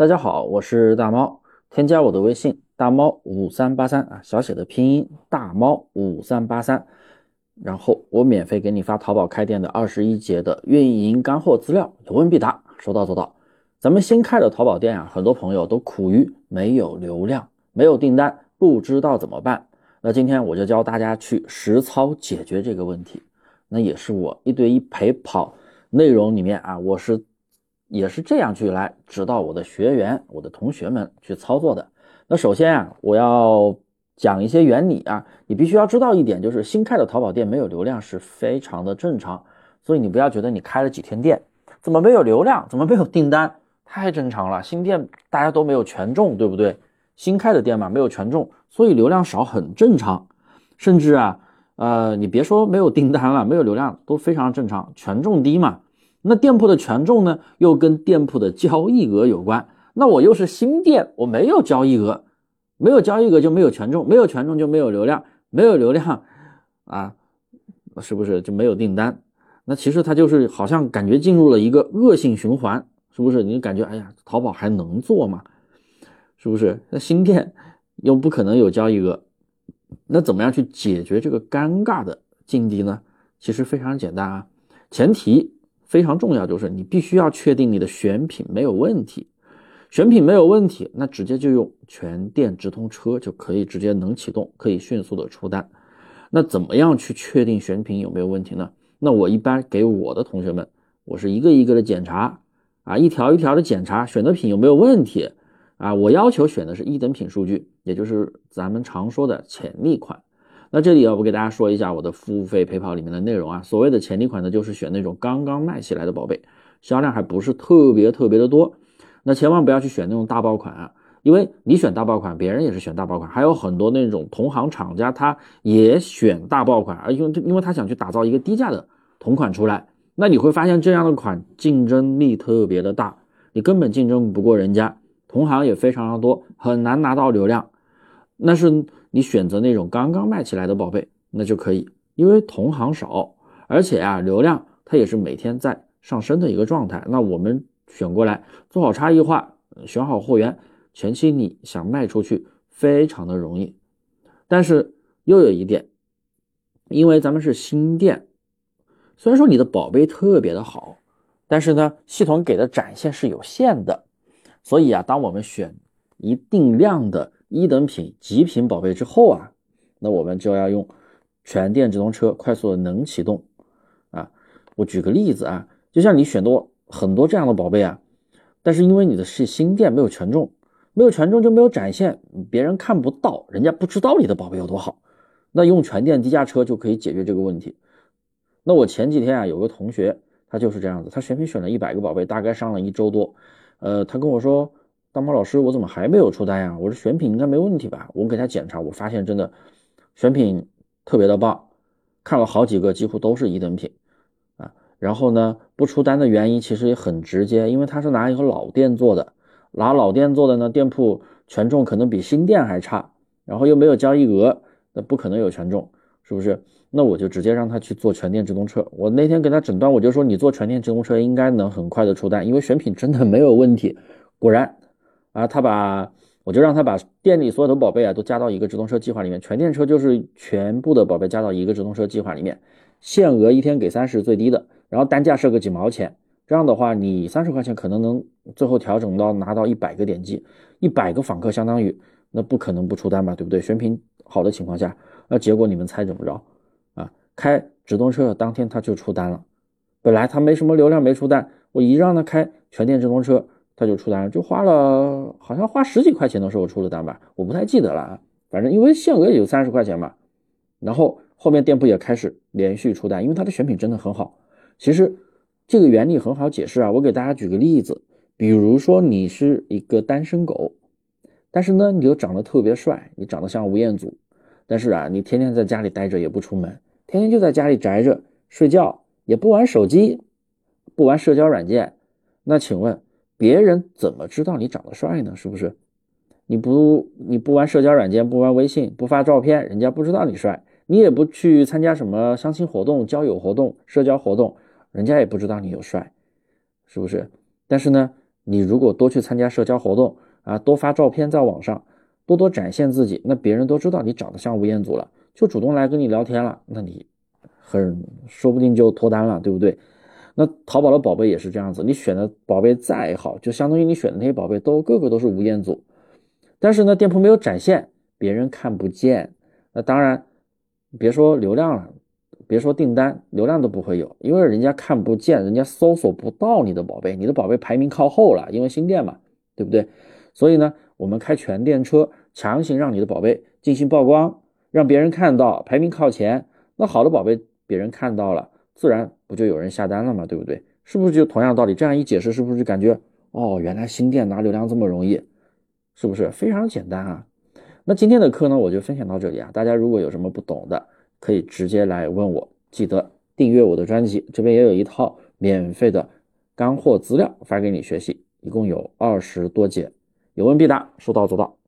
大家好，我是大猫，添加我的微信大猫五三八三啊，小写的拼音大猫五三八三，然后我免费给你发淘宝开店的二十一节的运营干货资料，有问必答，说到做到。咱们新开的淘宝店啊，很多朋友都苦于没有流量，没有订单，不知道怎么办。那今天我就教大家去实操解决这个问题。那也是我一对一陪跑内容里面啊，我是。也是这样去来指导我的学员、我的同学们去操作的。那首先啊，我要讲一些原理啊，你必须要知道一点，就是新开的淘宝店没有流量是非常的正常。所以你不要觉得你开了几天店，怎么没有流量，怎么没有订单，太正常了。新店大家都没有权重，对不对？新开的店嘛，没有权重，所以流量少很正常。甚至啊，呃，你别说没有订单了，没有流量都非常正常，权重低嘛。那店铺的权重呢，又跟店铺的交易额有关。那我又是新店，我没有交易额，没有交易额就没有权重，没有权重就没有流量，没有流量啊，是不是就没有订单？那其实它就是好像感觉进入了一个恶性循环，是不是？你感觉哎呀，淘宝还能做吗？是不是？那新店又不可能有交易额，那怎么样去解决这个尴尬的境地呢？其实非常简单啊，前提。非常重要，就是你必须要确定你的选品没有问题，选品没有问题，那直接就用全店直通车就可以直接能启动，可以迅速的出单。那怎么样去确定选品有没有问题呢？那我一般给我的同学们，我是一个一个的检查啊，一条一条的检查选的品有没有问题啊，我要求选的是一等品数据，也就是咱们常说的潜力款。那这里啊，我给大家说一下我的付费陪跑里面的内容啊。所谓的潜力款呢，就是选那种刚刚卖起来的宝贝，销量还不是特别特别的多。那千万不要去选那种大爆款啊，因为你选大爆款，别人也是选大爆款，还有很多那种同行厂家他也选大爆款，而因为因为他想去打造一个低价的同款出来，那你会发现这样的款竞争力特别的大，你根本竞争不过人家，同行也非常的多，很难拿到流量。那是你选择那种刚刚卖起来的宝贝，那就可以，因为同行少，而且啊，流量它也是每天在上升的一个状态。那我们选过来，做好差异化，选好货源，前期你想卖出去非常的容易。但是又有一点，因为咱们是新店，虽然说你的宝贝特别的好，但是呢，系统给的展现是有限的，所以啊，当我们选一定量的。一等品、极品宝贝之后啊，那我们就要用全电直通车快速的能启动啊。我举个例子啊，就像你选多很多这样的宝贝啊，但是因为你的是新店，没有权重，没有权重就没有展现，别人看不到，人家不知道你的宝贝有多好。那用全电低价车就可以解决这个问题。那我前几天啊，有个同学他就是这样子，他选品选了一百个宝贝，大概上了一周多，呃，他跟我说。大猫老师，我怎么还没有出单呀？我说选品应该没问题吧？我给他检查，我发现真的选品特别的棒，看了好几个，几乎都是一等品啊。然后呢，不出单的原因其实也很直接，因为他是拿一个老店做的，拿老店做的呢，店铺权重可能比新店还差，然后又没有交易额，那不可能有权重，是不是？那我就直接让他去做全店直通车。我那天给他诊断，我就说你做全店直通车应该能很快的出单，因为选品真的没有问题。果然。啊，他把我就让他把店里所有的宝贝啊都加到一个直通车计划里面，全店车就是全部的宝贝加到一个直通车计划里面，限额一天给三十最低的，然后单价设个几毛钱，这样的话你三十块钱可能能最后调整到拿到一百个点击，一百个访客相当于那不可能不出单吧，对不对？选品好的情况下，那结果你们猜怎么着？啊，开直通车当天他就出单了，本来他没什么流量没出单，我一让他开全店直通车。他就出单，就花了，好像花十几块钱的时候出了单吧，我不太记得了啊。反正因为限额也就三十块钱嘛，然后后面店铺也开始连续出单，因为它的选品真的很好。其实这个原理很好解释啊，我给大家举个例子，比如说你是一个单身狗，但是呢你又长得特别帅，你长得像吴彦祖，但是啊你天天在家里待着也不出门，天天就在家里宅着睡觉，也不玩手机，不玩社交软件，那请问？别人怎么知道你长得帅呢？是不是？你不你不玩社交软件，不玩微信，不发照片，人家不知道你帅。你也不去参加什么相亲活动、交友活动、社交活动，人家也不知道你有帅，是不是？但是呢，你如果多去参加社交活动啊，多发照片在网上，多多展现自己，那别人都知道你长得像吴彦祖了，就主动来跟你聊天了，那你很说不定就脱单了，对不对？那淘宝的宝贝也是这样子，你选的宝贝再好，就相当于你选的那些宝贝都个个都是吴彦祖，但是呢，店铺没有展现，别人看不见，那当然别说流量了。别说订单，流量都不会有，因为人家看不见，人家搜索不到你的宝贝，你的宝贝排名靠后了，因为新店嘛，对不对？所以呢，我们开全店车，强行让你的宝贝进行曝光，让别人看到，排名靠前。那好的宝贝，别人看到了，自然不就有人下单了嘛，对不对？是不是就同样道理？这样一解释，是不是就感觉哦，原来新店拿流量这么容易，是不是非常简单啊？那今天的课呢，我就分享到这里啊，大家如果有什么不懂的。可以直接来问我，记得订阅我的专辑，这边也有一套免费的干货资料发给你学习，一共有二十多节，有问必答，说到做到。